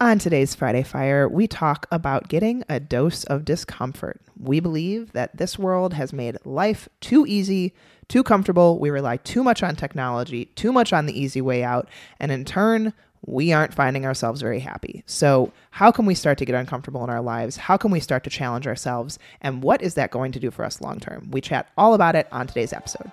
On today's Friday Fire, we talk about getting a dose of discomfort. We believe that this world has made life too easy, too comfortable. We rely too much on technology, too much on the easy way out, and in turn, we aren't finding ourselves very happy. So, how can we start to get uncomfortable in our lives? How can we start to challenge ourselves? And what is that going to do for us long term? We chat all about it on today's episode.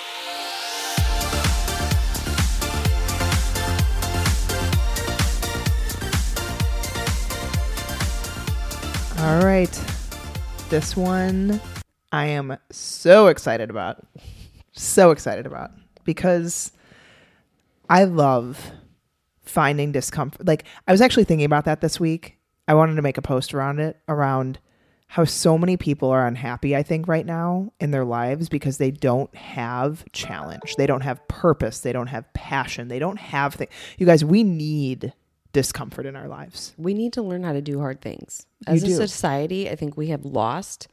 All right. This one I am so excited about. So excited about because I love finding discomfort. Like, I was actually thinking about that this week. I wanted to make a post around it, around how so many people are unhappy, I think, right now in their lives because they don't have challenge. They don't have purpose. They don't have passion. They don't have things. You guys, we need discomfort in our lives. We need to learn how to do hard things. As a society, I think we have lost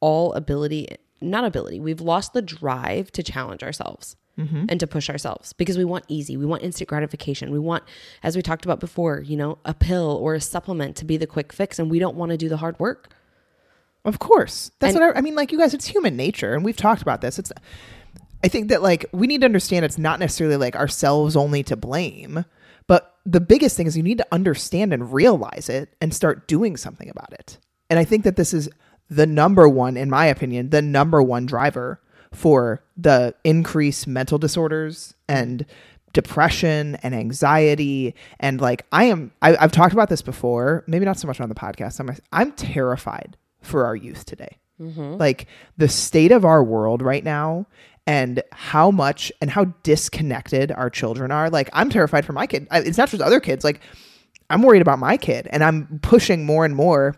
all ability, not ability, we've lost the drive to challenge ourselves Mm-hmm. and to push ourselves because we want easy, we want instant gratification. We want, as we talked about before, you know, a pill or a supplement to be the quick fix, and we don't want to do the hard work. Of course. That's And- what I, I mean. Like you guys, it's human nature, and we've talked about this. It's. I think that like we need to understand it's not necessarily like ourselves only to blame, the biggest thing is you need to understand and realize it and start doing something about it. And I think that this is the number one, in my opinion, the number one driver for the increased mental disorders and depression and anxiety. And like i am I, i've talked about this before maybe not so much on the podcast. I'm, I'm terrified for our youth today. Mm-hmm. Like the state of our world right now and how much and how disconnected our children are. Like i'm terrified for my kid. It's not just other kids. Like i'm worried about my kid and i'm pushing more and more.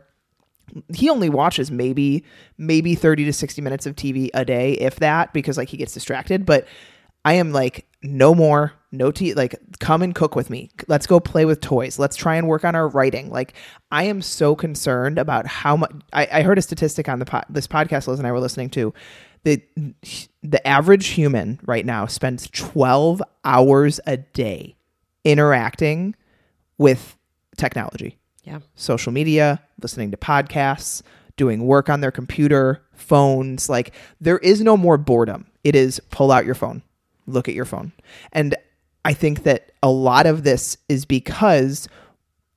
He only watches maybe maybe 30 to 60 minutes of TV a day if that because like he gets distracted. But I am like no more no tea like come and cook with me. Let's go play with toys. Let's try and work on our writing. Like I am so concerned about how much I, I heard a statistic on the po- this podcast Liz and I were listening to the the average human right now spends 12 hours a day interacting with technology Yeah. social media, listening to podcasts, doing work on their computer, phones. Like there is no more boredom. It is pull out your phone, look at your phone. And I think that a lot of this is because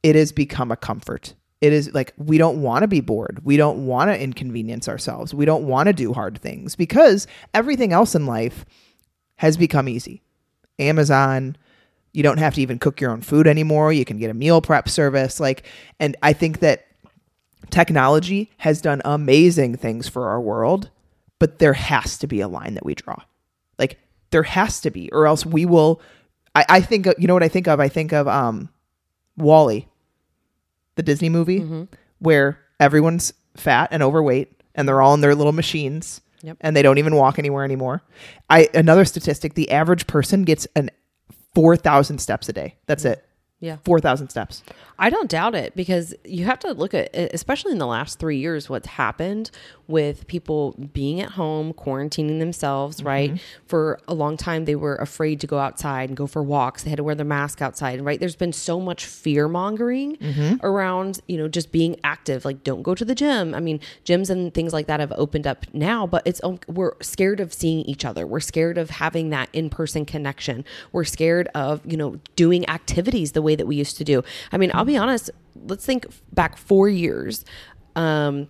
it has become a comfort. It is like we don't want to be bored. We don't want to inconvenience ourselves. We don't want to do hard things because everything else in life has become easy. Amazon, you don't have to even cook your own food anymore. You can get a meal prep service. Like, and I think that technology has done amazing things for our world, but there has to be a line that we draw. Like, there has to be, or else we will. I, I think, you know what I think of? I think of um, WALL-E, the Disney movie, mm-hmm. where everyone's fat and overweight and they're all in their little machines Yep. and they don't even walk anywhere anymore. I another statistic, the average person gets an 4,000 steps a day. That's mm-hmm. it. Yeah. 4,000 steps. I don't doubt it because you have to look at, especially in the last three years, what's happened with people being at home, quarantining themselves, right? For a long time, they were afraid to go outside and go for walks. They had to wear their mask outside, right? There's been so much fear mongering around, you know, just being active. Like, don't go to the gym. I mean, gyms and things like that have opened up now, but it's, um, we're scared of seeing each other. We're scared of having that in person connection. We're scared of, you know, doing activities the way that we used to do. I mean, I'll be honest, let's think back four years. Um,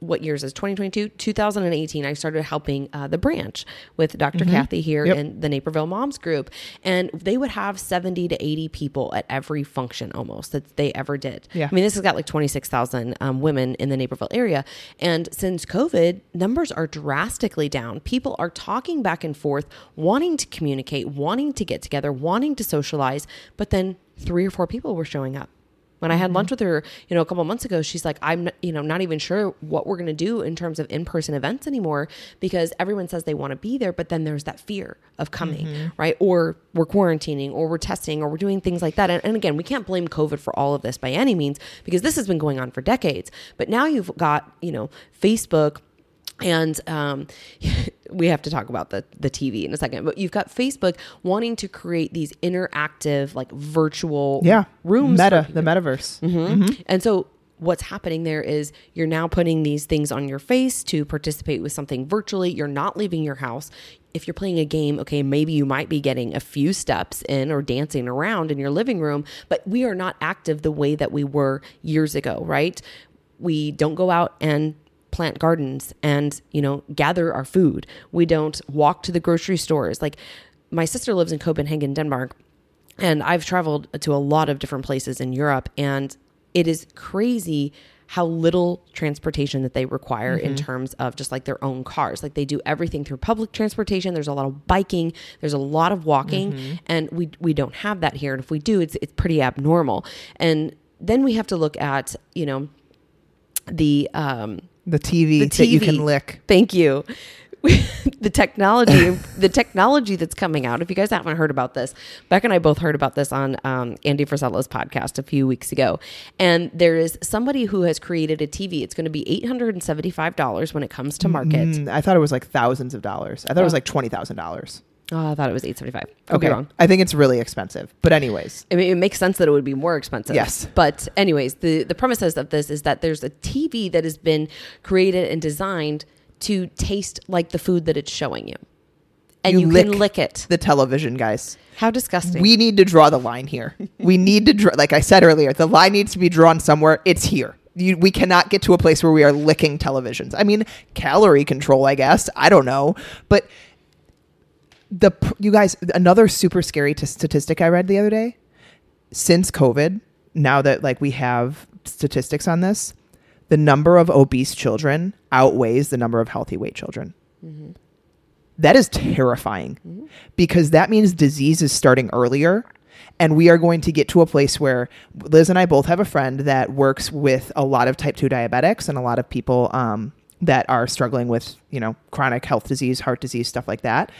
what years is 2022 2018 i started helping uh, the branch with dr kathy here Yep. in the naperville moms group. And they would have 70 to 80 people at every function almost that they ever did. Yeah. i mean this has got like 26000 um, women in the naperville area. And since covid numbers are drastically down. People are talking back and forth wanting to communicate wanting to get together wanting to socialize but then three or four people were showing up When I had lunch mm-hmm. with her, you know, a couple months ago, she's like, I'm, n- you know, not even sure what we're going to do in terms of in-person events anymore because everyone says they want to be there, but then there's that fear of coming, mm-hmm. right? Or we're quarantining, or we're testing, or we're doing things like that. And, and again, we can't blame COVID for all of this by any means because this has been going on for decades. But now you've got, you know, Facebook and um, we have to talk about the the TV in a second. But you've got Facebook wanting to create these interactive, like virtual Yeah. rooms. Meta, the metaverse. Mhm. And so what's happening there is you're now putting these things on your face to participate with something virtually. You're not leaving your house. If you're playing a game, okay, maybe you might be getting a few steps in or dancing around in your living room, but we are not active the way that we were years ago, right? We don't go out and plant gardens and, you know, gather our food. We don't walk to the grocery stores. Like my sister lives in Copenhagen, Denmark, and I've traveled to a lot of different places in Europe, and it is crazy how little transportation that they require in terms of just like their own cars. Like they do everything through public transportation. There's a lot of biking, there's a lot of walking, and we we don't have that here. And if we do, it's it's pretty abnormal. And then we have to look at, you know, the um The TV, the that you can lick. Thank you. the technology, the technology that's coming out. If you guys haven't heard about this, Beck and I both heard about this on um, Andy Frisella's podcast a few weeks ago. And there is somebody who has created a TV. It's going to be eight hundred and seventy-five dollars when it comes to market. Mm, I thought it was like thousands of dollars. I thought it was like twenty thousand dollars. Oh, I thought it was eight seventy-five. Could be Okay, wrong. I think it's really expensive. But anyways, I mean, it makes sense that it would be more expensive. Yes. But anyways, the the premises of this is that there's a TV that has been created and designed to taste like the food that it's showing you, and you, can lick it. the television, guys. How disgusting! We need to draw the line here. we need to draw, like I said earlier, the line needs to be drawn somewhere. It's here. You, we cannot get to a place where we are licking televisions. I mean, calorie control, I guess. I don't know, but the you guys, another super scary t- statistic I read the other day. Since COVID, now that like we have statistics on this, the number of obese children outweighs the number of healthy weight children. That is terrifying because that means disease is starting earlier. And we are going to get to a place where Liz and I both have a friend that works with a lot of type 2 diabetics and a lot of people um, that are struggling with, you know, chronic health disease, heart disease, stuff like that.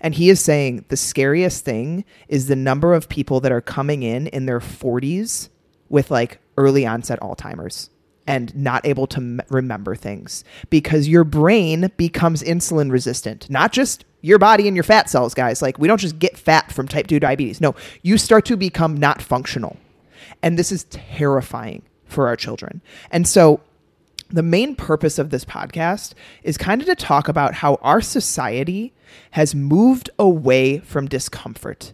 And he is saying the scariest thing is the number of people that are coming in in their 40s with like early onset Alzheimer's and not able to m- remember things because your brain becomes insulin resistant. Not just your body and your fat cells, guys. Like, we don't just get fat from type 2 diabetes. No, you start to become not functional. And this is terrifying for our children. And so, the main purpose of this podcast is kind of to talk about how our society has moved away from discomfort.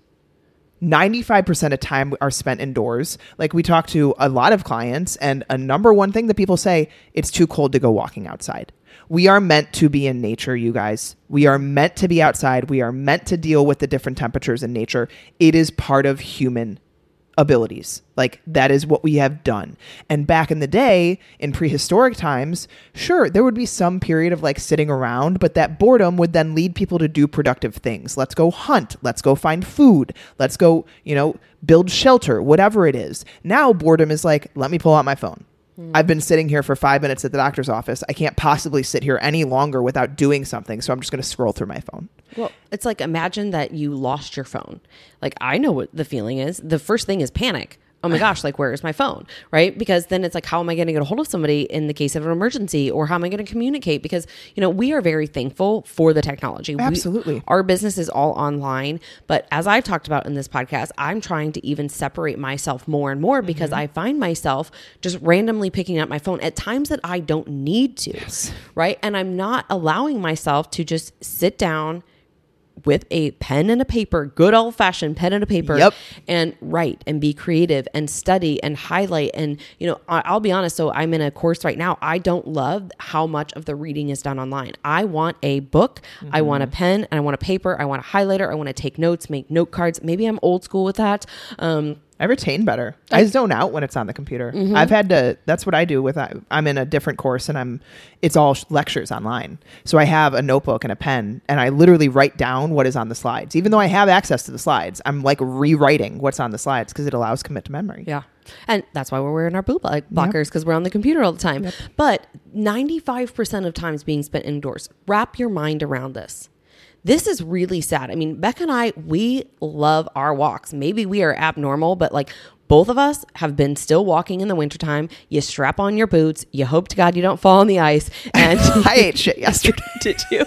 95% of time are spent indoors. Like we talk to a lot of clients and a number one thing that people say, it's too cold to go walking outside. We are meant to be in nature, you guys. We are meant to be outside. We are meant to deal with the different temperatures in nature. It is part of human abilities. Like that is what we have done. And back in the day, in prehistoric times, sure, there would be some period of like sitting around, but that boredom would then lead people to do productive things. Let's go hunt, let's go find food, let's go, you know, build shelter, whatever it is. Now boredom is like, let me pull out my phone. Mm. I've been sitting here for five minutes at the doctor's office. I can't possibly sit here any longer without doing something. So I'm just going to scroll through my phone. Well, it's like imagine that you lost your phone. Like I know what the feeling is. The first thing is panic. Oh my gosh, like where is my phone? Right? Because then it's like how am I going to get a hold of somebody in the case of an emergency or how am I going to communicate because you know, we are very thankful for the technology. We- Absolutely. our business is all online, but as I've talked about in this podcast, I'm trying to even separate myself more and more because Mm-hmm. I find myself just randomly picking up my phone at times that I don't need to. Right? And I'm not allowing myself to just sit down with a pen and a paper, good old fashioned pen and a paper, Yep. and write and be creative and study and highlight. And, you know, I, I'll be honest. So I'm in a course right now. I don't love how much of the reading is done online. I want a book, I want a pen, and I want a paper, I want a highlighter, I want to take notes, make note cards. Maybe I'm old school with that. Um, I retain better. I zone out when it's on the computer. Mm-hmm. I've had to. That's what I do with. I- I'm in a different course, and I'm. It's all sh- lectures online. So I have a notebook and a pen, and I literally write down what is on the slides. Even though I have access to the slides, I'm like rewriting what's on the slides because it allows commit to memory. Yeah. And that's why we're wearing our block- blockers because we're on the computer all the time. But 95% of times being spent indoors. Wrap your mind around this. This is really sad. I mean, Becca and I, we love our walks. Maybe we are abnormal, but like both of us have been still walking in the wintertime. You strap on your boots. You hope to God you don't fall on the ice. And I ate shit yesterday. did you?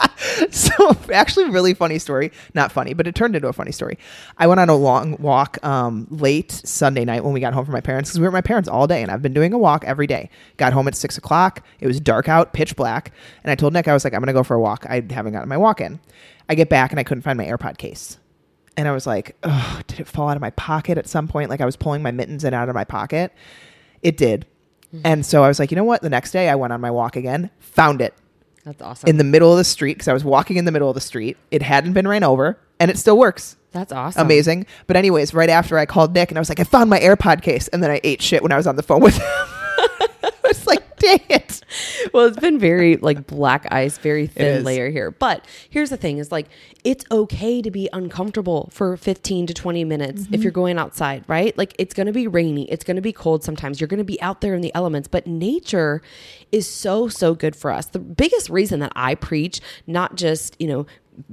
so actually really funny story. Not funny but it turned into a funny story. I went on a long walk um, late sunday night when we got home from my parents because we were at my parents all day and i've been doing a walk every day. Got home at six o'clock. It was dark out pitch black and i told nick i was like i'm gonna go for a walk. I haven't gotten my walk in. I get back and i couldn't find my airpod case. And i was like oh did it fall out of my pocket at some point? Like i was pulling my mittens in out of my pocket. It did. And so i was like you know what? The next day i went on my walk again found it That's awesome. in the middle of the street because I was walking in the middle of the street. It hadn't been ran over and it still works. That's awesome. Amazing. But anyways, right after I called Nick and I was like, I found my AirPod case, and then I ate shit when I was on the phone with him. I was like, dang it. well, it's been very like black ice, very thin layer here. But here's the thing: is like it's okay to be uncomfortable for 15 to 20 minutes Mm-hmm. if you're going outside, right? Like it's going to be rainy, it's going to be cold sometimes. You're going to be out there in the elements, but nature is so so good for us. The biggest reason that I preach, not just you know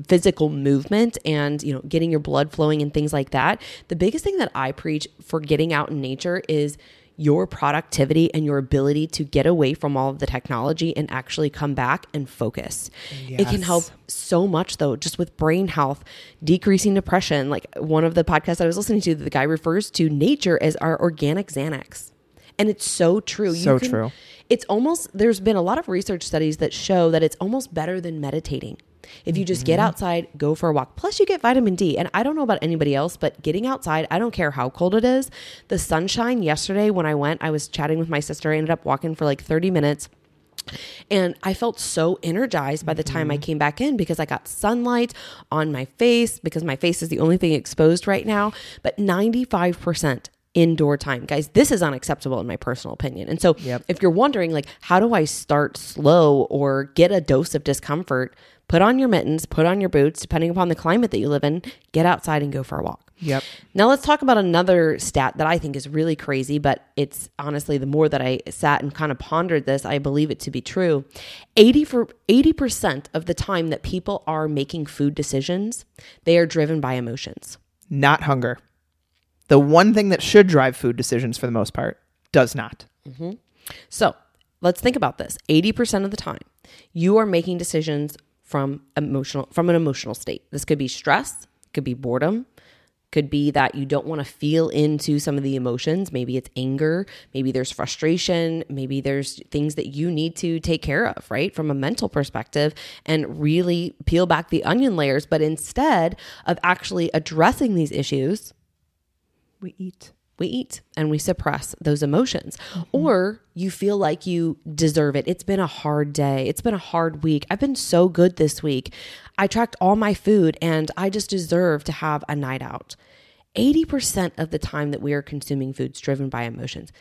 physical movement and you know getting your blood flowing and things like that the biggest thing that i preach for getting out in nature is your productivity and your ability to get away from all of the technology and actually come back and focus. It can help so much though, just with brain health, decreasing depression. Like one of the podcasts I was listening to, the guy refers to nature as our organic Xanax. And it's so true. You So true. It's almost, there's been a lot of research studies that show that it's almost better than meditating. If you just Mm-hmm. get outside, go for a walk. Plus, you get vitamin D. And I don't know about anybody else, but getting outside, I don't care how cold it is. The sunshine yesterday when I went, I was chatting with my sister. I ended up walking for like 30 minutes. And I felt so energized by the time I Mm-hmm. came back in because I got sunlight on my face because my face is the only thing exposed right now. But 95% indoor time. Guys, this is unacceptable in my personal opinion. And so Yep. if you're wondering like how do I start slow or get a dose of discomfort, put on your mittens, put on your boots, depending upon the climate that you live in, get outside and go for a walk. Yep. Now let's talk about another stat that I think is really crazy, but it's honestly the more that I sat and kind of pondered this, I believe it to be true. 80 for 80% of the time that people are making food decisions, they are driven by emotions. Not hunger. The one thing that should drive food decisions for the most part does not. Mm-hmm. So, let's think about this. 80% of the time, you are making decisions from emotional from an emotional state. This could be stress, could be boredom, could be that you don't want to feel into some of the emotions. Maybe it's anger, maybe there's frustration, maybe there's things that you need to take care of, right? From a mental perspective and really peel back the onion layers, but instead of actually addressing these issues, We eat. We eat and we suppress those emotions. Mm-hmm. Or you feel like you deserve it. It's been a hard day. It's been a hard week. I've been so good this week. I tracked all my food and I just deserve to have a night out. 80% of the time that we are consuming foods driven by emotions.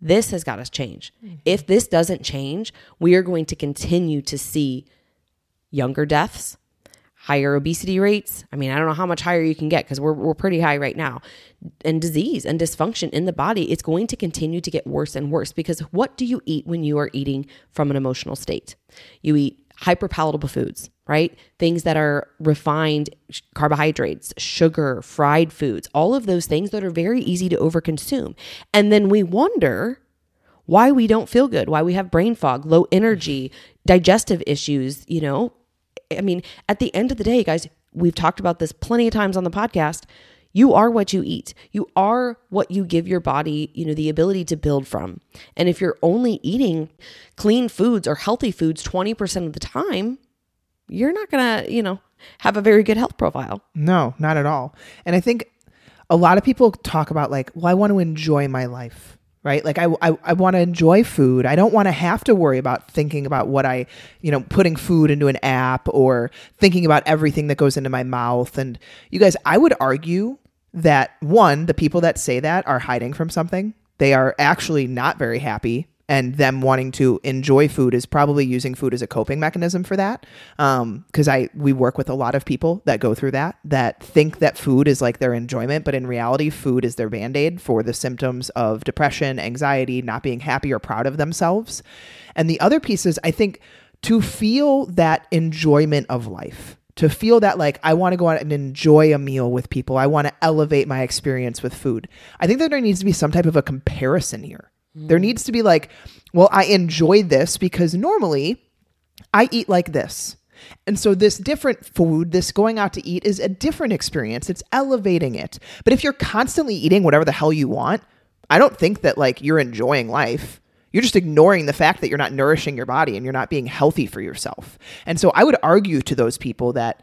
This has got to change. Mm-hmm. If this doesn't change, we are going to continue to see younger deaths, higher obesity rates. I mean, I don't know how much higher you can get because we're, we're pretty high right now. And disease and dysfunction in the body, it's going to continue to get worse and worse because what do you eat when you are eating from an emotional state? You eat hyperpalatable foods, right? Things that are refined carbohydrates, sugar, fried foods, all of those things that are very easy to overconsume. And then we wonder why we don't feel good, why we have brain fog, low energy, digestive issues, you know. I mean, at the end of the day, guys, we've talked about this plenty of times on the podcast. You are what you eat. You are what you give your body, you know, the ability to build from. And if you're only eating clean foods or healthy foods 20% of the time, you're not going to, you know, have a very good health profile. No, not at all. And I think a lot of people talk about like, well, I want to enjoy my life, right? Like I, I, I want to enjoy food. I don't want to have to worry about thinking about what I, you know, putting food into an app or thinking about everything that goes into my mouth. And you guys, I would argue that one, the people that say that are hiding from something. They are actually not very happy and them wanting to enjoy food is probably using food as a coping mechanism for that um, because i we work with a lot of people that go through that that think that food is like their enjoyment but in reality food is their band-aid for the symptoms of depression anxiety not being happy or proud of themselves and the other piece is i think to feel that enjoyment of life to feel that like I want to go out and enjoy a meal with people. I want to elevate my experience with food. I think that there needs to be some type of a comparison here. There mm. needs to be like, well, I enjoy this because normally I eat like this. And so this different food, this going out to eat is a different experience. It's elevating it. But if you're constantly eating whatever the hell you want, I don't think that like you're enjoying life. You're just ignoring the fact that you're not nourishing your body and you're not being healthy for yourself. And so I would argue to those people that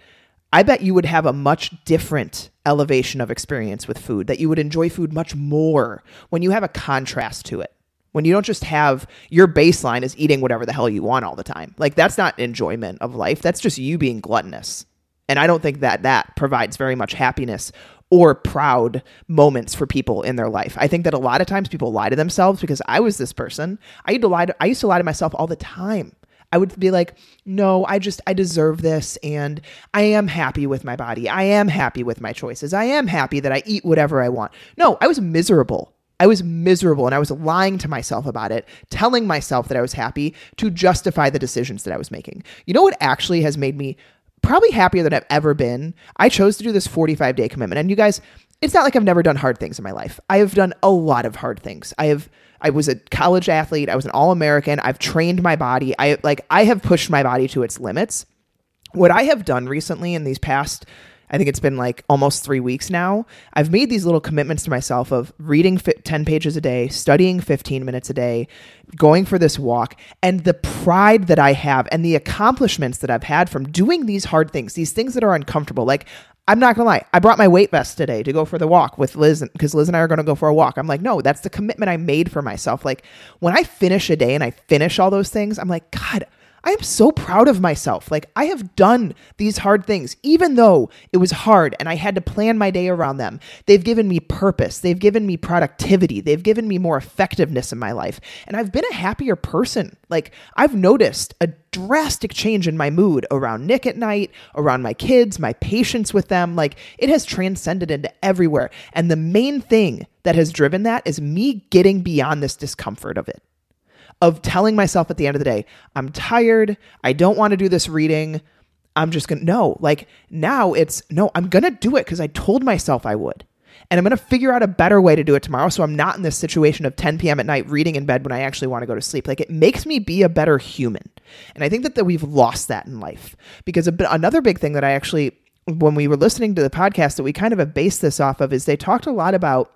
I bet you would have a much different elevation of experience with food, that you would enjoy food much more when you have a contrast to it. When you don't just have your baseline is eating whatever the hell you want all the time. Like that's not enjoyment of life. That's just you being gluttonous. And I don't think that that provides very much happiness or proud moments for people in their life. I think that a lot of times people lie to themselves because I was this person. I used to lie to, I used to lie to myself all the time. I would be like, no, I just, I deserve this. And I am happy with my body. I am happy with my choices. I am happy that I eat whatever I want. No, I was miserable. I was miserable and I was lying to myself about it, telling myself that I was happy to justify the decisions that I was making. You know what actually has made me probably happier than I've ever been? I chose to do this 45 day commitment. And you guys, it's not like I've never done hard things in my life. I have done a lot of hard things. I have I was a college athlete, I was an all-American. I've trained my body. I like I have pushed my body to its limits. What I have done recently in these past I think it's been like almost three weeks now. I've made these little commitments to myself of reading 10 pages a day, studying 15 minutes a day, going for this walk, and the pride that I have and the accomplishments that I've had from doing these hard things, these things that are uncomfortable. Like, I'm not gonna lie, I brought my weight vest today to go for the walk with Liz because Liz and I are gonna go for a walk. I'm like, no, that's the commitment I made for myself. Like, when I finish a day and I finish all those things, I'm like, God, I am so proud of myself. Like, I have done these hard things, even though it was hard and I had to plan my day around them. They've given me purpose, they've given me productivity, they've given me more effectiveness in my life. And I've been a happier person. Like, I've noticed a drastic change in my mood around Nick at night, around my kids, my patience with them. Like, it has transcended into everywhere. And the main thing that has driven that is me getting beyond this discomfort of it of telling myself at the end of the day, I'm tired. I don't want to do this reading. I'm just going to, no, like now it's, no, I'm going to do it because I told myself I would. And I'm going to figure out a better way to do it tomorrow. So I'm not in this situation of 10 p.m. at night reading in bed when I actually want to go to sleep. Like it makes me be a better human. And I think that, that we've lost that in life because another big thing that I actually, when we were listening to the podcast that we kind of have based this off of is they talked a lot about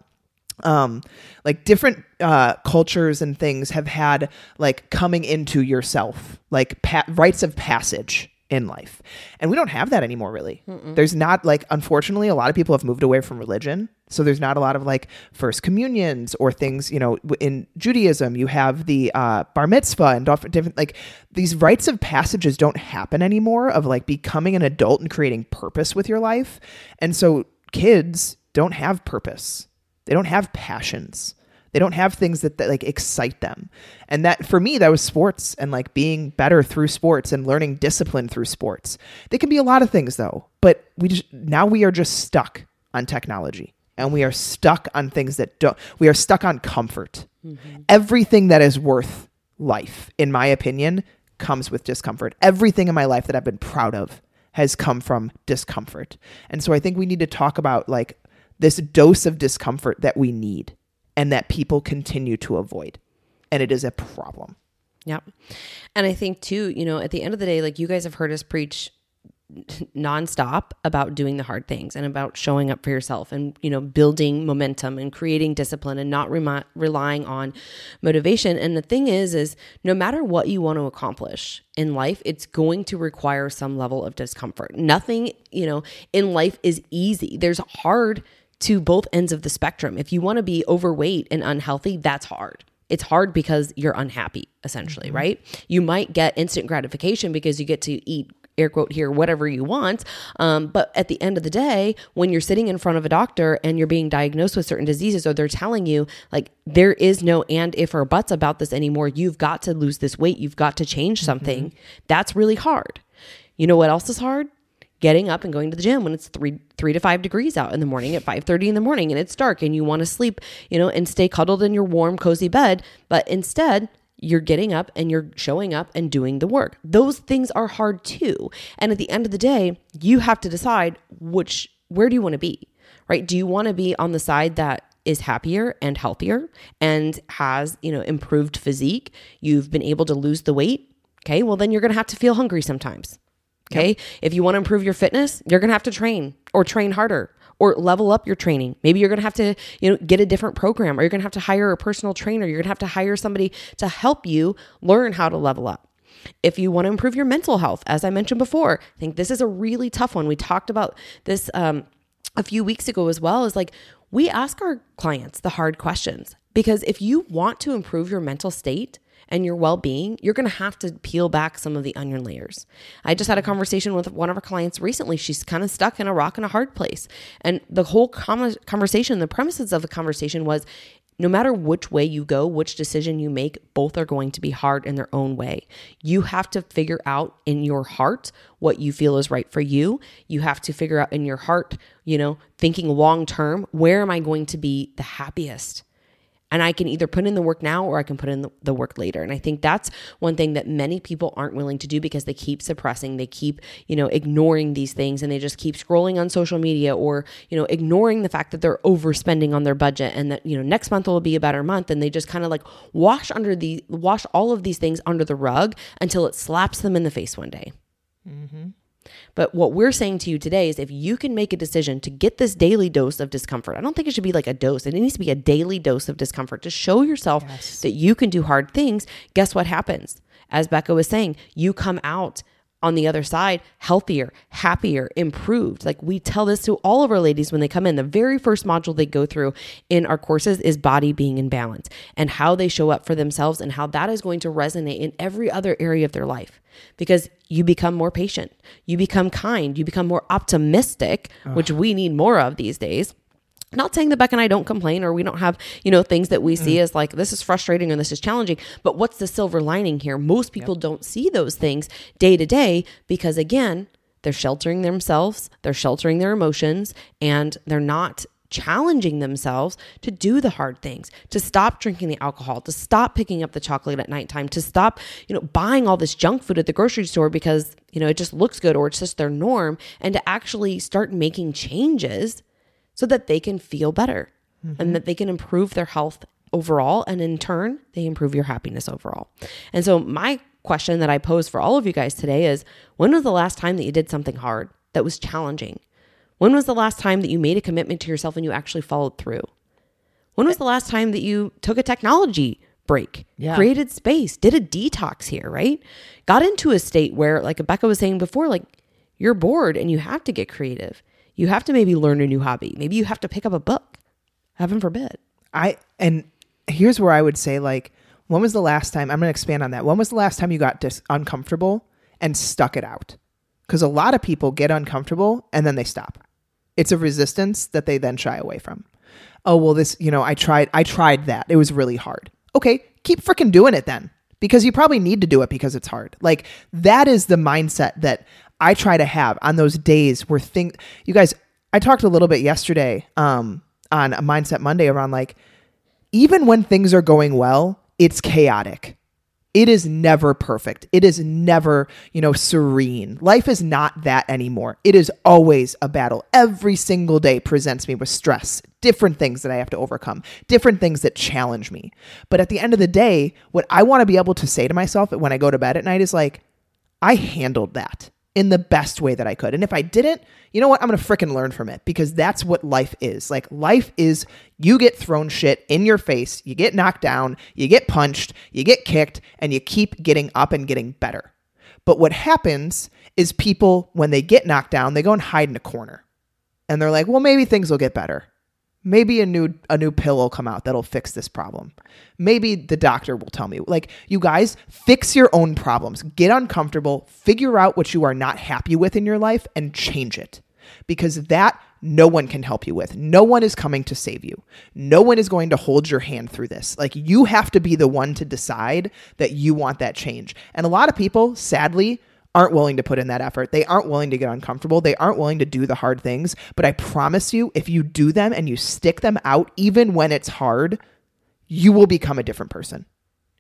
um like different uh cultures and things have had like coming into yourself like pa- rites of passage in life. And we don't have that anymore really. Mm-mm. there's not like unfortunately a lot of people have moved away from religion. So there's not a lot of like first communions or things you know in judaism you have the uh, bar mitzvah and different like these rites of passages don't happen anymore of like becoming an adult and creating purpose with your life. And so kids don't have purpose they don't have passions. They don't have things that, that like excite them. And that for me, that was sports and like being better through sports and learning discipline through sports. They can be a lot of things though, but we just now we are just stuck on technology and we are stuck on things that don't we are stuck on comfort. Mm-hmm. Everything that is worth life, in my opinion, comes with discomfort. Everything in my life that I've been proud of has come from discomfort. And so I think we need to talk about like this dose of discomfort that we need and that people continue to avoid. And it is a problem. Yeah. And I think too, you know, at the end of the day, like you guys have heard us preach nonstop about doing the hard things and about showing up for yourself and you know building momentum and creating discipline and not relying on motivation and the thing is is no matter what you want to accomplish in life it's going to require some level of discomfort nothing you know in life is easy there's hard to both ends of the spectrum. If you want to be overweight and unhealthy, that's hard. It's hard because you're unhappy, essentially, mm-hmm. right? You might get instant gratification because you get to eat air quote here, whatever you want. Um, but at the end of the day, when you're sitting in front of a doctor and you're being diagnosed with certain diseases, or they're telling you like there is no and if or buts about this anymore, you've got to lose this weight, you've got to change something. That's really hard. You know what else is hard? Getting up and going to the gym when it's three three to five degrees out in the morning at five thirty in the morning and it's dark and you want to sleep, you know, and stay cuddled in your warm, cozy bed. But instead, you're getting up and you're showing up and doing the work. Those things are hard too. And at the end of the day, you have to decide which where do you want to be? Right? Do you want to be on the side that is happier and healthier and has, you know, improved physique? You've been able to lose the weight? Okay? Well, then you're going to have to feel hungry sometimes. Okay. If you want to improve your fitness, you're going to have to train or train harder or level up your training. Maybe you're going to have to, you know, get a different program or you're going to have to hire a personal trainer. You're going to have to hire somebody to help you learn how to level up. If you want to improve your mental health, as I mentioned before, I think this is a really tough one. We talked about this um, a few weeks ago as well. Is like we ask our clients the hard questions because if you want to improve your mental state, and your well being, you're going to have to peel back some of the onion layers. I just had a conversation with one of our clients recently. She's kind of stuck in a rock and a hard place. And the whole com- conversation, the premises of the conversation was no matter which way you go, which decision you make, both are going to be hard in their own way. You have to figure out in your heart what you feel is right for you. You have to figure out in your heart, you know, thinking long term, where am I going to be the happiest? And I can either put in the work now or I can put in the, work later. And I think that's one thing that many people aren't willing to do because they keep suppressing, they keep, you know, ignoring these things and they just keep scrolling on social media or, you know, ignoring the fact that they're overspending on their budget and that, you know, next month will be a better month. And they just kind of like wash under the, wash all of these things under the rug until it slaps them in the face one day. Mm-hmm. But what we're saying to you today is if you can make a decision to get this daily dose of discomfort, I don't think it should be like a dose. It needs to be a daily dose of discomfort to show yourself yes. that you can do hard things. Guess what happens? As Becca was saying, you come out on the other side healthier, happier, improved. Like we tell this to all of our ladies when they come in. The very first module they go through in our courses is body being in balance and how they show up for themselves and how that is going to resonate in every other area of their life because you become more patient, you become kind, you become more optimistic, Ugh. which we need more of these days not saying that Beck and I don't complain or we don't have, you know, things that we see mm. as like this is frustrating or this is challenging. But what's the silver lining here? Most people yep. don't see those things day to day because again, they're sheltering themselves, they're sheltering their emotions, and they're not challenging themselves to do the hard things, to stop drinking the alcohol, to stop picking up the chocolate at nighttime, to stop, you know, buying all this junk food at the grocery store because, you know, it just looks good or it's just their norm, and to actually start making changes so that they can feel better mm-hmm. and that they can improve their health overall. And in turn, they improve your happiness overall. And so, my question that I pose for all of you guys today is when was the last time that you did something hard that was challenging? When was the last time that you made a commitment to yourself and you actually followed through? When was the last time that you took a technology break, yeah. created space, did a detox here, right? Got into a state where, like Becca was saying before, like you're bored and you have to get creative you have to maybe learn a new hobby. Maybe you have to pick up a book. Heaven forbid. I and here's where I would say like when was the last time I'm going to expand on that. When was the last time you got dis- uncomfortable and stuck it out? Cuz a lot of people get uncomfortable and then they stop. It's a resistance that they then shy away from. Oh, well this, you know, I tried I tried that. It was really hard. Okay, keep freaking doing it then because you probably need to do it because it's hard. Like that is the mindset that I try to have on those days where things, you guys, I talked a little bit yesterday um, on a Mindset Monday around like, even when things are going well, it's chaotic. It is never perfect. It is never, you know, serene. Life is not that anymore. It is always a battle. Every single day presents me with stress, different things that I have to overcome, different things that challenge me. But at the end of the day, what I want to be able to say to myself when I go to bed at night is like, I handled that in the best way that I could. And if I didn't, you know what? I'm going to freaking learn from it because that's what life is. Like, life is you get thrown shit in your face, you get knocked down, you get punched, you get kicked, and you keep getting up and getting better. But what happens is people, when they get knocked down, they go and hide in a corner. And they're like, well, maybe things will get better. Maybe a new a new pill will come out that'll fix this problem. Maybe the doctor will tell me. Like, you guys, fix your own problems. Get uncomfortable, figure out what you are not happy with in your life and change it. Because that no one can help you with. No one is coming to save you. No one is going to hold your hand through this. Like you have to be the one to decide that you want that change. And a lot of people, sadly, aren't willing to put in that effort. They aren't willing to get uncomfortable. They aren't willing to do the hard things. But I promise you, if you do them and you stick them out, even when it's hard, you will become a different person.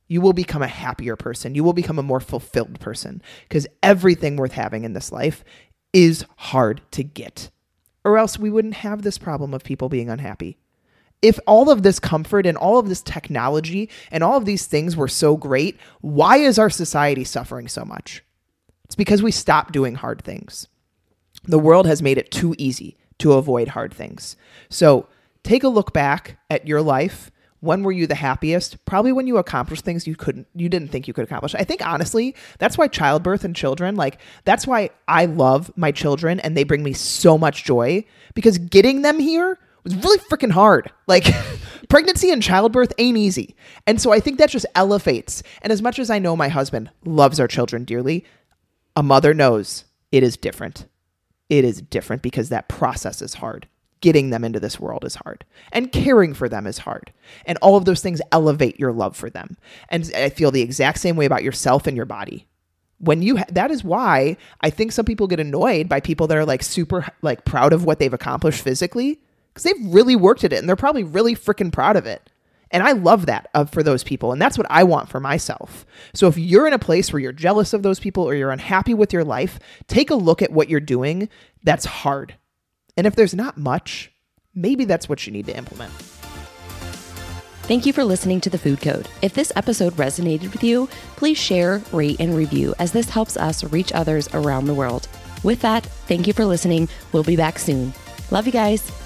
You will become a happier person. You will become a more fulfilled person because everything worth having in this life is hard to get. Or else we wouldn't have this problem of people being unhappy. If all of this comfort and all of this technology and all of these things were so great, why is our society suffering so much? It's because we stop doing hard things. The world has made it too easy to avoid hard things. So take a look back at your life. When were you the happiest? Probably when you accomplished things you couldn't you didn't think you could accomplish. I think honestly, that's why childbirth and children, like that's why I love my children and they bring me so much joy because getting them here was really freaking hard. Like pregnancy and childbirth ain't easy. And so I think that just elevates. And as much as I know my husband loves our children dearly, a mother knows it is different. It is different because that process is hard. Getting them into this world is hard, and caring for them is hard. And all of those things elevate your love for them. And I feel the exact same way about yourself and your body. When you, ha- that is why I think some people get annoyed by people that are like super, like proud of what they've accomplished physically because they've really worked at it and they're probably really freaking proud of it. And I love that uh, for those people. And that's what I want for myself. So if you're in a place where you're jealous of those people or you're unhappy with your life, take a look at what you're doing that's hard. And if there's not much, maybe that's what you need to implement. Thank you for listening to The Food Code. If this episode resonated with you, please share, rate, and review as this helps us reach others around the world. With that, thank you for listening. We'll be back soon. Love you guys.